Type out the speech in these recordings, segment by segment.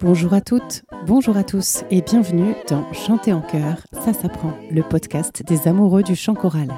Bonjour à toutes, bonjour à tous et bienvenue dans Chanter en chœur, ça s'apprend, le podcast des amoureux du chant choral.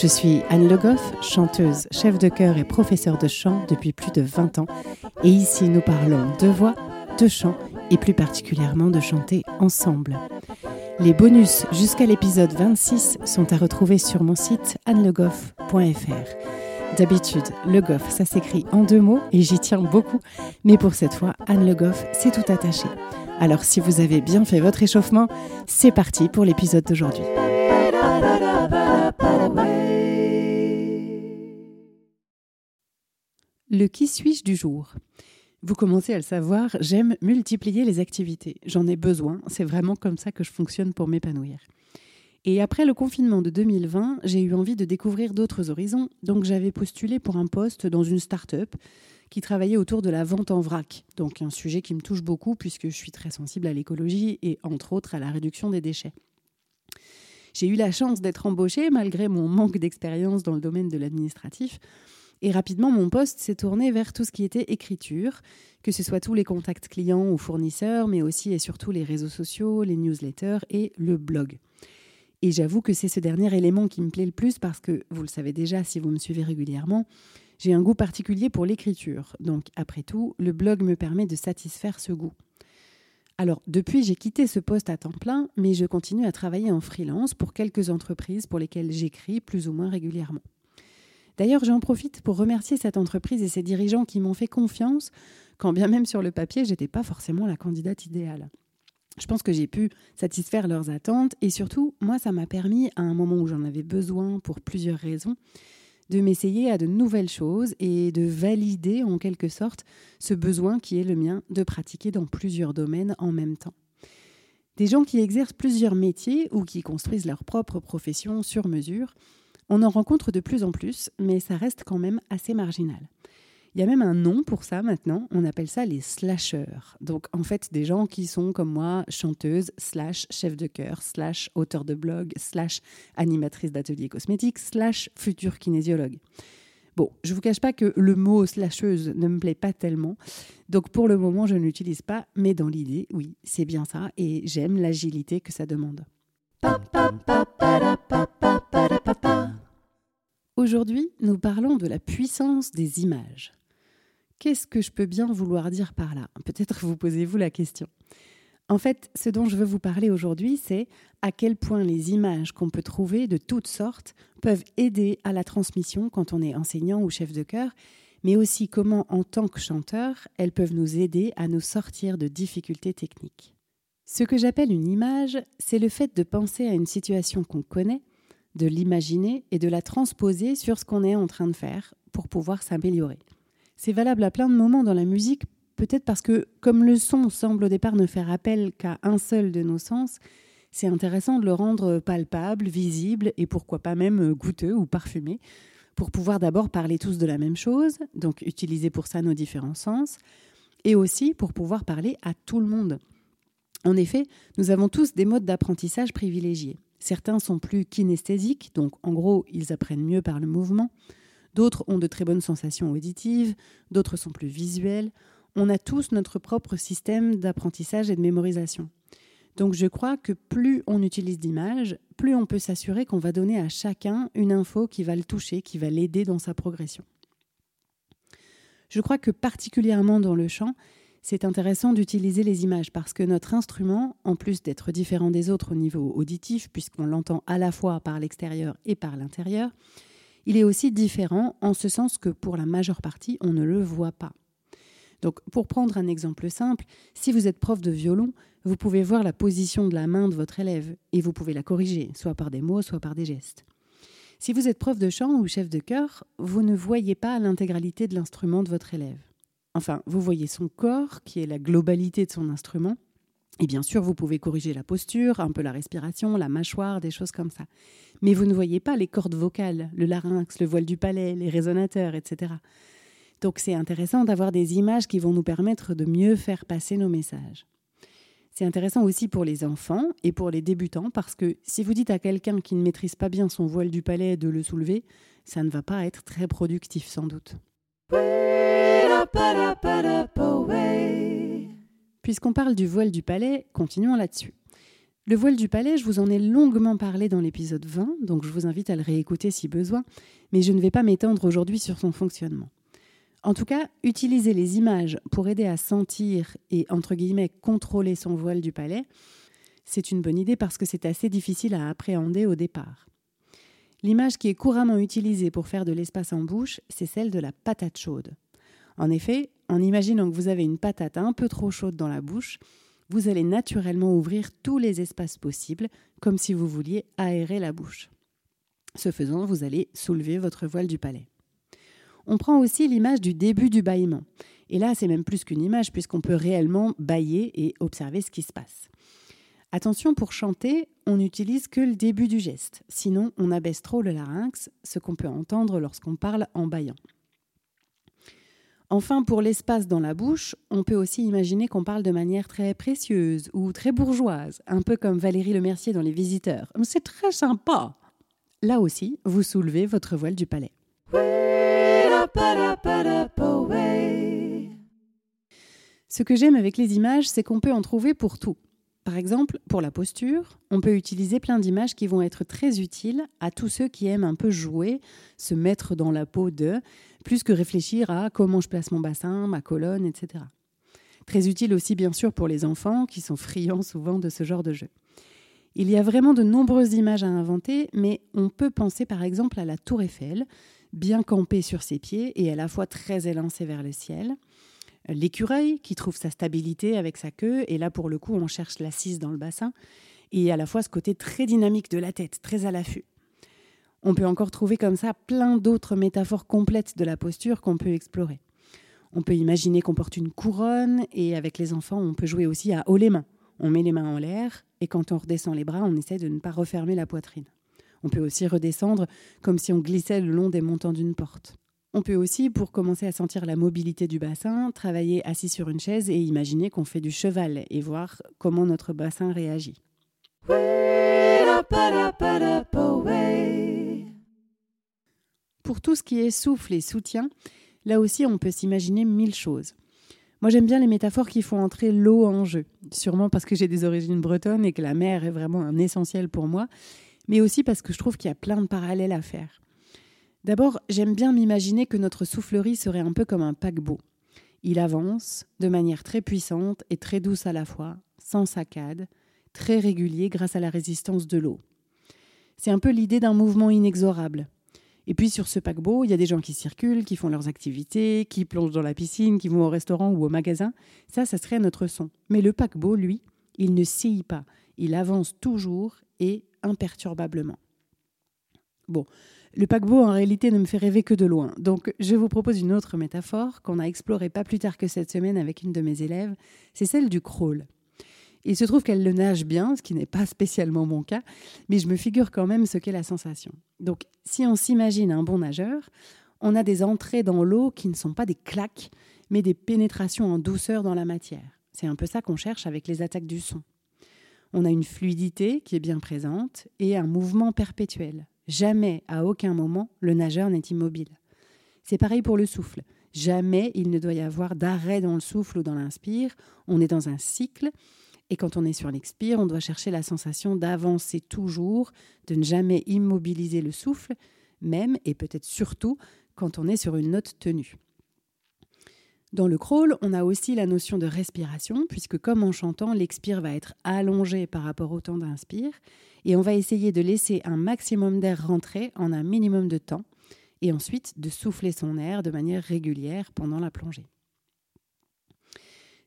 Je suis Anne Le Goff, chanteuse, chef de chœur et professeure de chant depuis plus de 20 ans et ici nous parlons de voix, de chant et plus particulièrement de chanter ensemble. Les bonus jusqu'à l'épisode 26 sont à retrouver sur mon site annelegoff.fr. D'habitude, Le Goff, ça s'écrit en deux mots et j'y tiens beaucoup, mais pour cette fois, Anne Le Goff, c'est tout attaché. Alors si vous avez bien fait votre échauffement, c'est parti pour l'épisode d'aujourd'hui. Le qui suis-je du jour? Vous commencez à le savoir, j'aime multiplier les activités. J'en ai besoin, c'est vraiment comme ça que je fonctionne pour m'épanouir. Et après le confinement de 2020, j'ai eu envie de découvrir d'autres horizons, donc j'avais postulé pour un poste dans une start-up qui travaillait autour de la vente en vrac, donc un sujet qui me touche beaucoup puisque je suis très sensible à l'écologie et entre autres à la réduction des déchets. J'ai eu la chance d'être embauchée malgré mon manque d'expérience dans le domaine de l'administratif et rapidement, mon poste s'est tourné vers tout ce qui était écriture, que ce soit tous les contacts clients ou fournisseurs, mais aussi et surtout les réseaux sociaux, les newsletters et le blog. Et j'avoue que c'est ce dernier élément qui me plaît le plus parce que, vous le savez déjà si vous me suivez régulièrement, j'ai un goût particulier pour l'écriture. Donc, après tout, le blog me permet de satisfaire ce goût. Alors, depuis, j'ai quitté ce poste à temps plein, mais je continue à travailler en freelance pour quelques entreprises pour lesquelles j'écris plus ou moins régulièrement. D'ailleurs, j'en profite pour remercier cette entreprise et ses dirigeants qui m'ont fait confiance, quand bien même sur le papier, j'étais pas forcément la candidate idéale. Je pense que j'ai pu satisfaire leurs attentes et surtout, moi, ça m'a permis, à un moment où j'en avais besoin pour plusieurs raisons, de m'essayer à de nouvelles choses et de valider en quelque sorte ce besoin qui est le mien de pratiquer dans plusieurs domaines en même temps. Des gens qui exercent plusieurs métiers ou qui construisent leur propre profession sur mesure, on en rencontre de plus en plus, mais ça reste quand même assez marginal. Il y a même un nom pour ça maintenant, on appelle ça les slasheurs. Donc en fait des gens qui sont comme moi chanteuses, slash chef de chœur, slash auteur de blog, slash animatrice d'atelier cosmétique, slash futur kinésiologue. Bon, je vous cache pas que le mot slasheuse ne me plaît pas tellement, donc pour le moment je ne l'utilise pas, mais dans l'idée, oui, c'est bien ça, et j'aime l'agilité que ça demande. Aujourd'hui, nous parlons de la puissance des images. Qu'est-ce que je peux bien vouloir dire par là? Peut-être vous posez-vous la question. En fait, ce dont je veux vous parler aujourd'hui, c'est à quel point les images qu'on peut trouver de toutes sortes peuvent aider à la transmission quand on est enseignant ou chef de chœur, mais aussi comment, en tant que chanteur, elles peuvent nous aider à nous sortir de difficultés techniques. Ce que j'appelle une image, c'est le fait de penser à une situation qu'on connaît de l'imaginer et de la transposer sur ce qu'on est en train de faire pour pouvoir s'améliorer. C'est valable à plein de moments dans la musique, peut-être parce que comme le son semble au départ ne faire appel qu'à un seul de nos sens, c'est intéressant de le rendre palpable, visible et pourquoi pas même goûteux ou parfumé, pour pouvoir d'abord parler tous de la même chose, donc utiliser pour ça nos différents sens, et aussi pour pouvoir parler à tout le monde. En effet, nous avons tous des modes d'apprentissage privilégiés. Certains sont plus kinesthésiques, donc en gros, ils apprennent mieux par le mouvement. D'autres ont de très bonnes sensations auditives, d'autres sont plus visuels. On a tous notre propre système d'apprentissage et de mémorisation. Donc je crois que plus on utilise d'images, plus on peut s'assurer qu'on va donner à chacun une info qui va le toucher, qui va l'aider dans sa progression. Je crois que particulièrement dans le chant, c'est intéressant d'utiliser les images parce que notre instrument, en plus d'être différent des autres au niveau auditif, puisqu'on l'entend à la fois par l'extérieur et par l'intérieur, il est aussi différent en ce sens que pour la majeure partie, on ne le voit pas. Donc, pour prendre un exemple simple, si vous êtes prof de violon, vous pouvez voir la position de la main de votre élève et vous pouvez la corriger, soit par des mots, soit par des gestes. Si vous êtes prof de chant ou chef de chœur, vous ne voyez pas l'intégralité de l'instrument de votre élève. Enfin, vous voyez son corps, qui est la globalité de son instrument. Et bien sûr, vous pouvez corriger la posture, un peu la respiration, la mâchoire, des choses comme ça. Mais vous ne voyez pas les cordes vocales, le larynx, le voile du palais, les résonateurs, etc. Donc c'est intéressant d'avoir des images qui vont nous permettre de mieux faire passer nos messages. C'est intéressant aussi pour les enfants et pour les débutants parce que si vous dites à quelqu'un qui ne maîtrise pas bien son voile du palais de le soulever, ça ne va pas être très productif sans doute. Puisqu'on parle du voile du palais, continuons là-dessus. Le voile du palais, je vous en ai longuement parlé dans l'épisode 20, donc je vous invite à le réécouter si besoin, mais je ne vais pas m'étendre aujourd'hui sur son fonctionnement. En tout cas, utiliser les images pour aider à sentir et, entre guillemets, contrôler son voile du palais, c'est une bonne idée parce que c'est assez difficile à appréhender au départ. L'image qui est couramment utilisée pour faire de l'espace en bouche, c'est celle de la patate chaude. En effet, en imaginant que vous avez une patate un peu trop chaude dans la bouche, vous allez naturellement ouvrir tous les espaces possibles, comme si vous vouliez aérer la bouche. Ce faisant, vous allez soulever votre voile du palais. On prend aussi l'image du début du bâillement. Et là, c'est même plus qu'une image, puisqu'on peut réellement bailler et observer ce qui se passe. Attention, pour chanter, on n'utilise que le début du geste, sinon on abaisse trop le larynx, ce qu'on peut entendre lorsqu'on parle en baillant. Enfin, pour l'espace dans la bouche, on peut aussi imaginer qu'on parle de manière très précieuse ou très bourgeoise, un peu comme Valérie Le Mercier dans Les Visiteurs. C'est très sympa. Là aussi, vous soulevez votre voile du palais. Ce que j'aime avec les images, c'est qu'on peut en trouver pour tout. Par exemple, pour la posture, on peut utiliser plein d'images qui vont être très utiles à tous ceux qui aiment un peu jouer, se mettre dans la peau de, plus que réfléchir à comment je place mon bassin, ma colonne, etc. Très utile aussi bien sûr pour les enfants qui sont friands souvent de ce genre de jeu. Il y a vraiment de nombreuses images à inventer, mais on peut penser par exemple à la tour Eiffel, bien campée sur ses pieds et à la fois très élancée vers le ciel l'écureuil qui trouve sa stabilité avec sa queue, et là pour le coup on cherche l'assise dans le bassin, et à la fois ce côté très dynamique de la tête, très à l'affût. On peut encore trouver comme ça plein d'autres métaphores complètes de la posture qu'on peut explorer. On peut imaginer qu'on porte une couronne, et avec les enfants on peut jouer aussi à haut les mains. On met les mains en l'air, et quand on redescend les bras, on essaie de ne pas refermer la poitrine. On peut aussi redescendre comme si on glissait le long des montants d'une porte. On peut aussi, pour commencer à sentir la mobilité du bassin, travailler assis sur une chaise et imaginer qu'on fait du cheval et voir comment notre bassin réagit. Pour tout ce qui est souffle et soutien, là aussi on peut s'imaginer mille choses. Moi j'aime bien les métaphores qui font entrer l'eau en jeu, sûrement parce que j'ai des origines bretonnes et que la mer est vraiment un essentiel pour moi, mais aussi parce que je trouve qu'il y a plein de parallèles à faire. D'abord, j'aime bien m'imaginer que notre soufflerie serait un peu comme un paquebot. Il avance de manière très puissante et très douce à la fois, sans saccade, très régulier grâce à la résistance de l'eau. C'est un peu l'idée d'un mouvement inexorable. Et puis sur ce paquebot, il y a des gens qui circulent, qui font leurs activités, qui plongent dans la piscine, qui vont au restaurant ou au magasin. Ça, ça serait notre son. Mais le paquebot, lui, il ne scie pas. Il avance toujours et imperturbablement. Bon, le paquebot, en réalité, ne me fait rêver que de loin. Donc, je vous propose une autre métaphore qu'on a explorée pas plus tard que cette semaine avec une de mes élèves. C'est celle du crawl. Il se trouve qu'elle le nage bien, ce qui n'est pas spécialement mon cas, mais je me figure quand même ce qu'est la sensation. Donc, si on s'imagine un bon nageur, on a des entrées dans l'eau qui ne sont pas des claques, mais des pénétrations en douceur dans la matière. C'est un peu ça qu'on cherche avec les attaques du son. On a une fluidité qui est bien présente et un mouvement perpétuel. Jamais, à aucun moment, le nageur n'est immobile. C'est pareil pour le souffle. Jamais il ne doit y avoir d'arrêt dans le souffle ou dans l'inspire. On est dans un cycle. Et quand on est sur l'expire, on doit chercher la sensation d'avancer toujours, de ne jamais immobiliser le souffle, même et peut-être surtout quand on est sur une note tenue. Dans le crawl, on a aussi la notion de respiration, puisque comme en chantant, l'expire va être allongé par rapport au temps d'inspire, et on va essayer de laisser un maximum d'air rentrer en un minimum de temps, et ensuite de souffler son air de manière régulière pendant la plongée.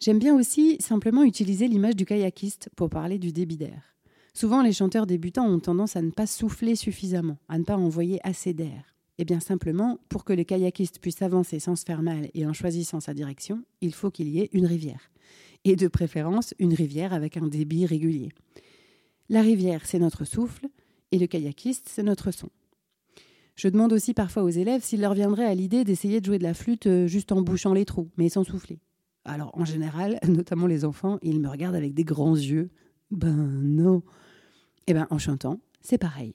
J'aime bien aussi simplement utiliser l'image du kayakiste pour parler du débit d'air. Souvent, les chanteurs débutants ont tendance à ne pas souffler suffisamment, à ne pas envoyer assez d'air. Eh bien simplement, pour que le kayakiste puisse avancer sans se faire mal et en choisissant sa direction, il faut qu'il y ait une rivière. Et de préférence, une rivière avec un débit régulier. La rivière, c'est notre souffle, et le kayakiste, c'est notre son. Je demande aussi parfois aux élèves s'il leur viendrait à l'idée d'essayer de jouer de la flûte euh, juste en bouchant les trous, mais sans souffler. Alors en général, notamment les enfants, ils me regardent avec des grands yeux. Ben non. Eh bien en chantant, c'est pareil.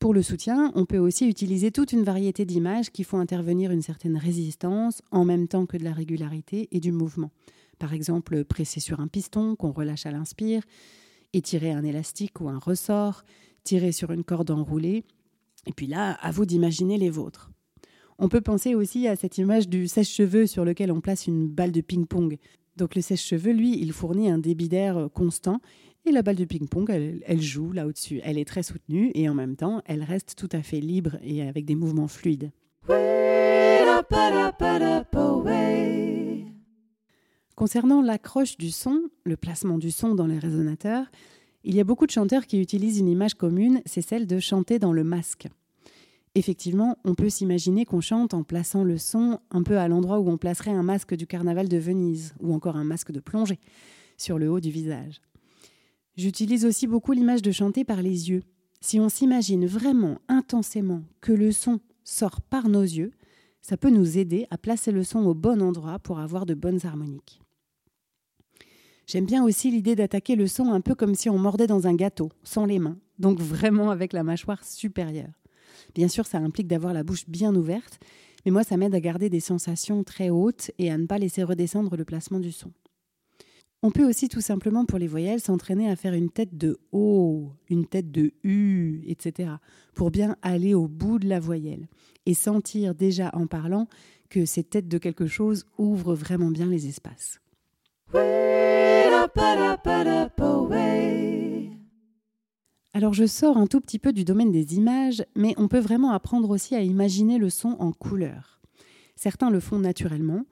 Pour le soutien, on peut aussi utiliser toute une variété d'images qui font intervenir une certaine résistance en même temps que de la régularité et du mouvement. Par exemple, presser sur un piston qu'on relâche à l'inspire, étirer un élastique ou un ressort, tirer sur une corde enroulée. Et puis là, à vous d'imaginer les vôtres. On peut penser aussi à cette image du sèche-cheveux sur lequel on place une balle de ping-pong. Donc le sèche-cheveux, lui, il fournit un débit d'air constant et la balle de ping-pong, elle, joue là au-dessus. Elle est très soutenue et en même temps, elle reste tout à fait libre et avec des mouvements fluides. Concernant l'accroche du son, le placement du son dans les résonateurs, il y a beaucoup de chanteurs qui utilisent une image commune, c'est celle de chanter dans le masque. Effectivement, on peut s'imaginer qu'on chante en plaçant le son un peu à l'endroit où on placerait un masque du carnaval de Venise ou encore un masque de plongée sur le haut du visage. J'utilise aussi beaucoup l'image de chanter par les yeux. Si on s'imagine vraiment intensément que le son sort par nos yeux, ça peut nous aider à placer le son au bon endroit pour avoir de bonnes harmoniques. J'aime bien aussi l'idée d'attaquer le son un peu comme si on mordait dans un gâteau, sans les mains, donc vraiment avec la mâchoire supérieure. Bien sûr, ça implique d'avoir la bouche bien ouverte, mais moi, ça m'aide à garder des sensations très hautes et à ne pas laisser redescendre le placement du son. On peut aussi tout simplement pour les voyelles s'entraîner à faire une tête de O, une tête de U, etc. pour bien aller au bout de la voyelle et sentir déjà en parlant que ces têtes de quelque chose ouvrent vraiment bien les espaces. Alors je sors un tout petit peu du domaine des images, mais on peut vraiment apprendre aussi à imaginer le son en couleurs. Certains le font naturellement,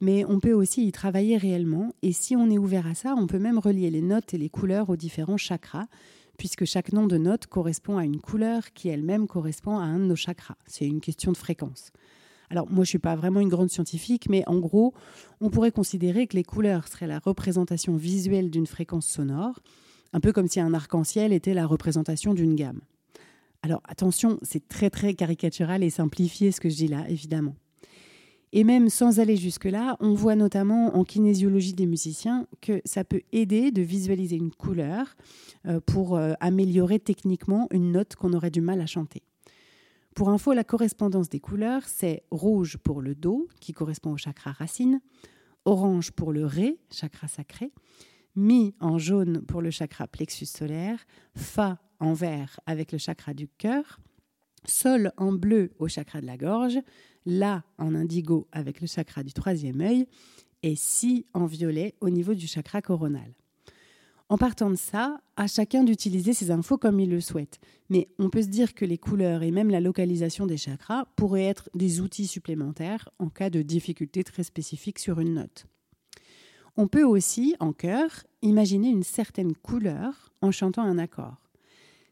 mais on peut aussi y travailler réellement. Et si on est ouvert à ça, on peut même relier les notes et les couleurs aux différents chakras, puisque chaque nom de note correspond à une couleur qui elle-même correspond à un de nos chakras. C'est une question de fréquence. Alors moi je ne suis pas vraiment une grande scientifique, mais en gros, on pourrait considérer que les couleurs seraient la représentation visuelle d'une fréquence sonore, un peu comme si un arc-en-ciel était la représentation d'une gamme. Alors attention, c'est très très caricatural et simplifié ce que je dis là, évidemment. Et même sans aller jusque-là, on voit notamment en kinésiologie des musiciens que ça peut aider de visualiser une couleur euh, pour euh, améliorer techniquement une note qu'on aurait du mal à chanter. Pour info, la correspondance des couleurs, c'est rouge pour le Do, qui correspond au chakra racine, orange pour le Ré, chakra sacré, Mi en jaune pour le chakra plexus solaire, Fa en vert avec le chakra du cœur, Sol en bleu au chakra de la gorge, La en indigo avec le chakra du troisième œil et Si en violet au niveau du chakra coronal. En partant de ça, à chacun d'utiliser ces infos comme il le souhaite. Mais on peut se dire que les couleurs et même la localisation des chakras pourraient être des outils supplémentaires en cas de difficulté très spécifique sur une note. On peut aussi, en chœur, imaginer une certaine couleur en chantant un accord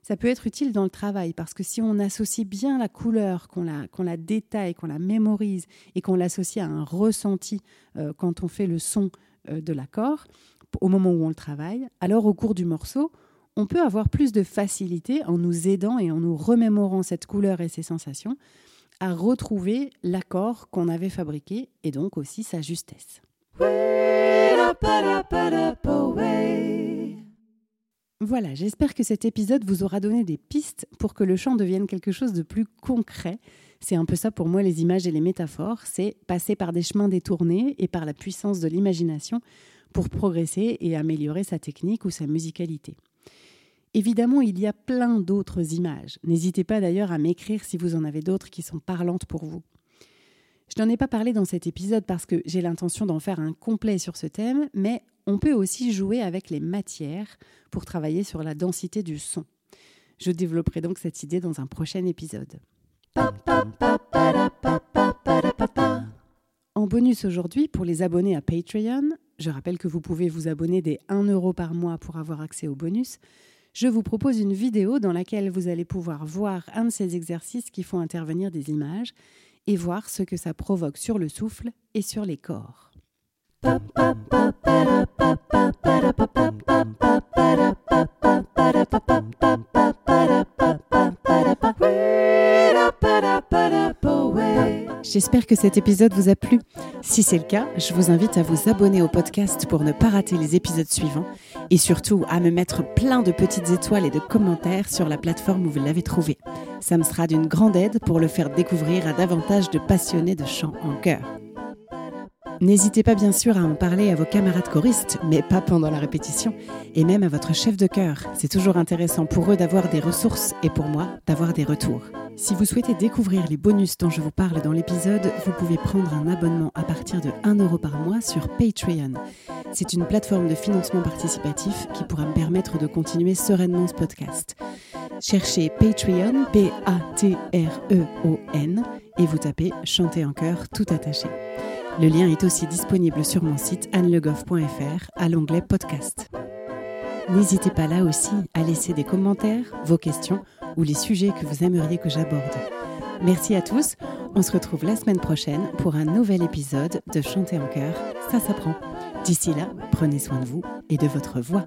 ça peut être utile dans le travail parce que si on associe bien la couleur, qu'on la, la détaille, qu'on la mémorise et qu'on l'associe à un ressenti euh, quand on fait le son euh, de l'accord, au moment où on le travaille, alors au cours du morceau, on peut avoir plus de facilité en nous aidant et en nous remémorant cette couleur et ces sensations à retrouver l'accord qu'on avait fabriqué et donc aussi sa justesse. Voilà, j'espère que cet épisode vous aura donné des pistes pour que le chant devienne quelque chose de plus concret. C'est un peu ça pour moi les images et les métaphores, c'est passer par des chemins détournés et par la puissance de l'imagination pour progresser et améliorer sa technique ou sa musicalité. Évidemment, il y a plein d'autres images. N'hésitez pas d'ailleurs à m'écrire si vous en avez d'autres qui sont parlantes pour vous. Je n'en ai pas parlé dans cet épisode parce que j'ai l'intention d'en faire un complet sur ce thème, mais on peut aussi jouer avec les matières pour travailler sur la densité du son. Je développerai donc cette idée dans un prochain épisode. En bonus aujourd'hui, pour les abonnés à Patreon, je rappelle que vous pouvez vous abonner dès 1 euro par mois pour avoir accès au bonus, je vous propose une vidéo dans laquelle vous allez pouvoir voir un de ces exercices qui font intervenir des images et voir ce que ça provoque sur le souffle et sur les corps. J'espère que cet épisode vous a plu. Si c'est le cas, je vous invite à vous abonner au podcast pour ne pas rater les épisodes suivants et surtout à me mettre plein de petites étoiles et de commentaires sur la plateforme où vous l'avez trouvé. Ça me sera d'une grande aide pour le faire découvrir à davantage de passionnés de chant en chœur. N'hésitez pas bien sûr à en parler à vos camarades choristes, mais pas pendant la répétition, et même à votre chef de chœur. C'est toujours intéressant pour eux d'avoir des ressources et pour moi d'avoir des retours. Si vous souhaitez découvrir les bonus dont je vous parle dans l'épisode, vous pouvez prendre un abonnement à partir de 1 euro par mois sur Patreon. C'est une plateforme de financement participatif qui pourra me permettre de continuer sereinement ce podcast. Cherchez Patreon, P-A-T-R-E-O-N, et vous tapez Chanter en chœur tout attaché. Le lien est aussi disponible sur mon site annelegoff.fr à l'onglet podcast. N'hésitez pas là aussi à laisser des commentaires, vos questions ou les sujets que vous aimeriez que j'aborde. Merci à tous. On se retrouve la semaine prochaine pour un nouvel épisode de Chanter en chœur, ça s'apprend. D'ici là, prenez soin de vous et de votre voix.